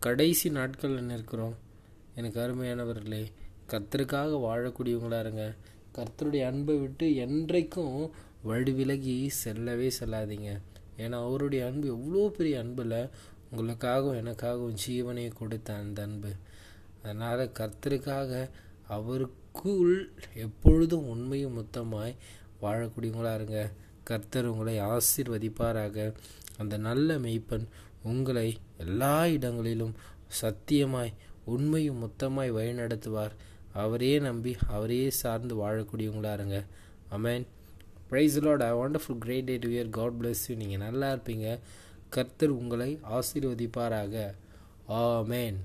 கடைசி நாட்களில் நிற்கிறோம் எனக்கு அருமையானவர்களே கர்த்தருக்காக வாழக்கூடியவங்களா இருங்க. கர்த்தருடைய அன்பை விட்டு என்றைக்கும் வழி விலகி செல்லவே செல்லாதீங்க. ஏன்னா அவருடைய அன்பு எவ்வளோ பெரிய அன்பில் உங்களுக்காகவும் எனக்காகவும் ஜீவனையை கொடுத்த அந்த அன்பு. அதனால் கர்த்தருக்காக அவருக்குள் எப்பொழுதும் உண்மையும் மொத்தமாய் வாழக்கூடியவங்களா இருங்க. கர்த்தர் உங்களை ஆசீர்வதிப்பாராக. அந்த நல்ல மெய்ப்பன் உங்களை எல்லா இடங்களிலும் சத்தியமாய் உண்மையும் மொத்தமாய் வழிநடத்துவார். அவரே நம்பி அவரையே சார்ந்து வாழக்கூடியவங்களா இருங்க amen praise lord I wonderful great day to year God bless you நீங்கள் நல்லா இருப்பீங்க. கர்த்தர் உங்களை ஆசீர்வதிப்பாராக. ஆமேன்